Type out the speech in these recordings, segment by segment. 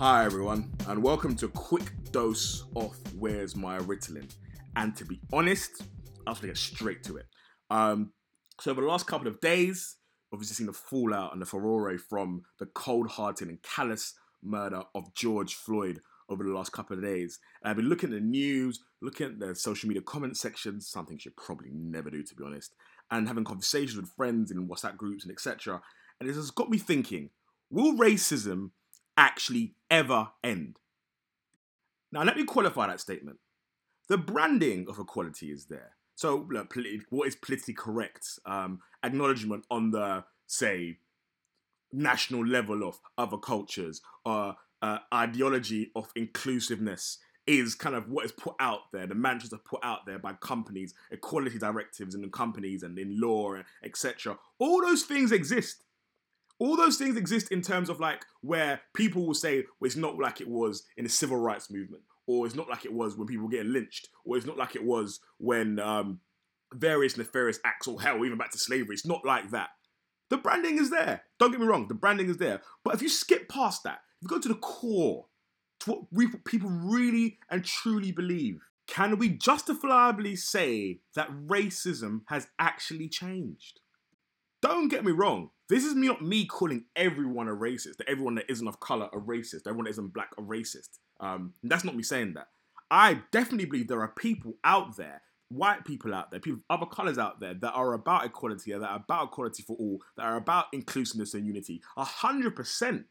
Hi everyone, and welcome to quick dose of Where's My Ritalin. And to be honest, I'll just get straight to it. Um, so over the last couple of days, obviously seen the fallout and the furore from the cold-hearted and callous murder of George Floyd over the last couple of days. And I've been looking at the news, looking at the social media comment sections, something you should probably never do to be honest, and having conversations with friends in WhatsApp groups and etc. And it has got me thinking, will racism actually ever end? Now let me qualify that statement. The branding of equality is there. So, look, what is politically correct? Um, acknowledgement on the, say, national level of other cultures, or uh, ideology of inclusiveness is kind of what is put out there. The mantras are put out there by companies, equality directives in the companies and in law, etc. All those things exist. All those things exist in terms of like where people will say, well, it's not like it was in the civil rights movement, or it's not like it was when people were getting lynched, or it's not like it was when um, various nefarious acts, or hell, even back to slavery. It's not like that. The branding is there. Don't get me wrong, the branding is there. But if you skip past that, if you go to the core, to what people really and truly believe, can we justifiably say that racism has actually changed? Don't get me wrong. This is me not me calling everyone a racist, that everyone that isn't of color a racist, everyone that isn't black a racist. Um, that's not me saying that. I definitely believe there are people out there, white people out there, people of other colors out there that are about equality, that are about equality for all, that are about inclusiveness and unity. A hundred percent.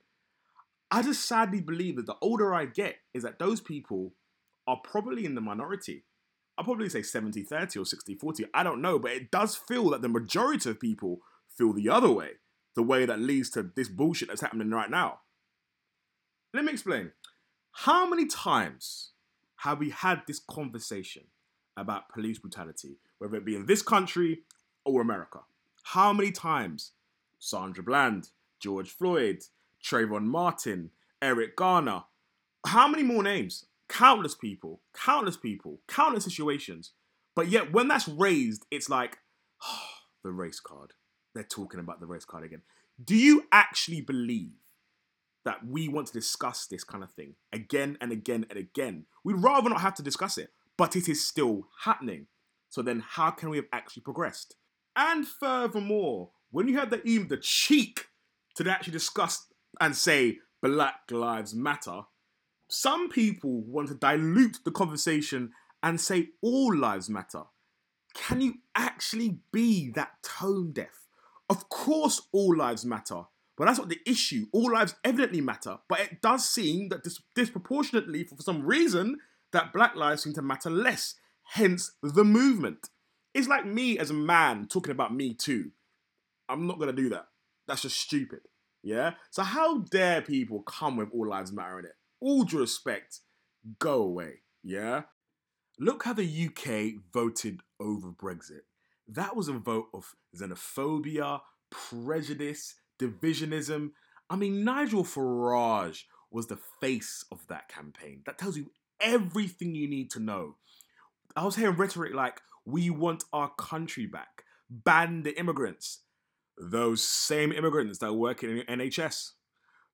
I just sadly believe that the older I get, is that those people are probably in the minority. I'll probably say 70 30 or 60 40. I don't know, but it does feel that the majority of people feel the other way, the way that leads to this bullshit that's happening right now. Let me explain. How many times have we had this conversation about police brutality, whether it be in this country or America? How many times? Sandra Bland, George Floyd, Trayvon Martin, Eric Garner. How many more names? Countless people, countless people, countless situations. But yet, when that's raised, it's like, oh, the race card. They're talking about the race card again. Do you actually believe that we want to discuss this kind of thing again and again and again? We'd rather not have to discuss it, but it is still happening. So then, how can we have actually progressed? And furthermore, when you have the even the cheek to actually discuss and say Black Lives Matter, some people want to dilute the conversation and say all lives matter. Can you actually be that tone deaf? Of course, all lives matter, but that's not the issue. All lives evidently matter, but it does seem that dis- disproportionately, for some reason, that black lives seem to matter less. Hence the movement. It's like me as a man talking about me too. I'm not gonna do that. That's just stupid. Yeah? So how dare people come with all lives matter in it? All due respect, go away. Yeah? Look how the UK voted over Brexit. That was a vote of xenophobia, prejudice, divisionism. I mean, Nigel Farage was the face of that campaign. That tells you everything you need to know. I was hearing rhetoric like, we want our country back, ban the immigrants. Those same immigrants that work in NHS,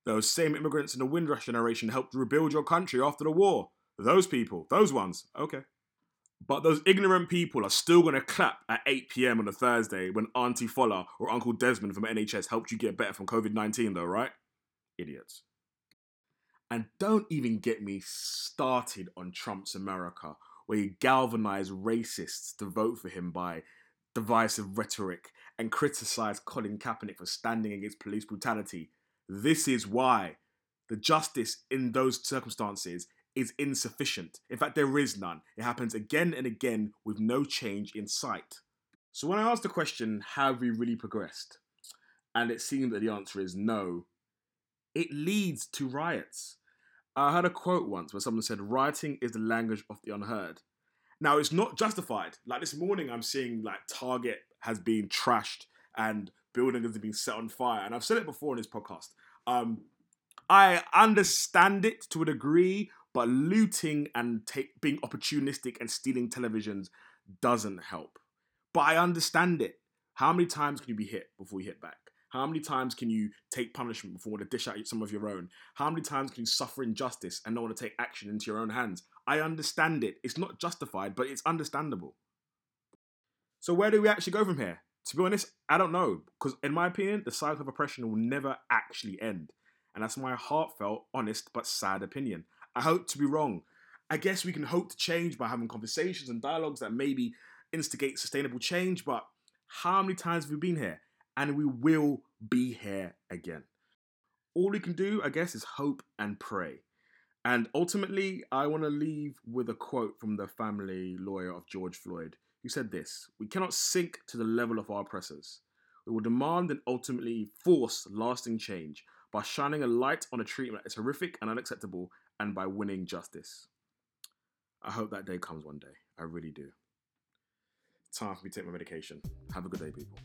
those same immigrants in the Windrush generation helped rebuild your country after the war. Those people, those ones, okay. But those ignorant people are still going to clap at 8 p.m. on a Thursday when Auntie Fola or Uncle Desmond from NHS helped you get better from COVID 19, though, right? Idiots. And don't even get me started on Trump's America, where he galvanized racists to vote for him by divisive rhetoric and criticized Colin Kaepernick for standing against police brutality. This is why the justice in those circumstances is insufficient. In fact, there is none. It happens again and again with no change in sight. So when I asked the question, have we really progressed? And it seemed that the answer is no. It leads to riots. I heard a quote once where someone said, rioting is the language of the unheard. Now, it's not justified. Like this morning, I'm seeing like Target has been trashed and buildings have been set on fire. And I've said it before in this podcast. Um, I understand it to a degree, but looting and take, being opportunistic and stealing televisions doesn't help. But I understand it. How many times can you be hit before you hit back? How many times can you take punishment before to dish out some of your own? How many times can you suffer injustice and not want to take action into your own hands? I understand it. It's not justified, but it's understandable. So where do we actually go from here? To be honest, I don't know. Because in my opinion, the cycle of oppression will never actually end. And that's my heartfelt, honest, but sad opinion. I hope to be wrong. I guess we can hope to change by having conversations and dialogues that maybe instigate sustainable change, but how many times have we been here? And we will be here again. All we can do, I guess, is hope and pray. And ultimately, I want to leave with a quote from the family lawyer of George Floyd, who said this We cannot sink to the level of our oppressors. We will demand and ultimately force lasting change by shining a light on a treatment that is horrific and unacceptable and by winning justice. I hope that day comes one day. I really do. Time for me to take my medication. Have a good day, people.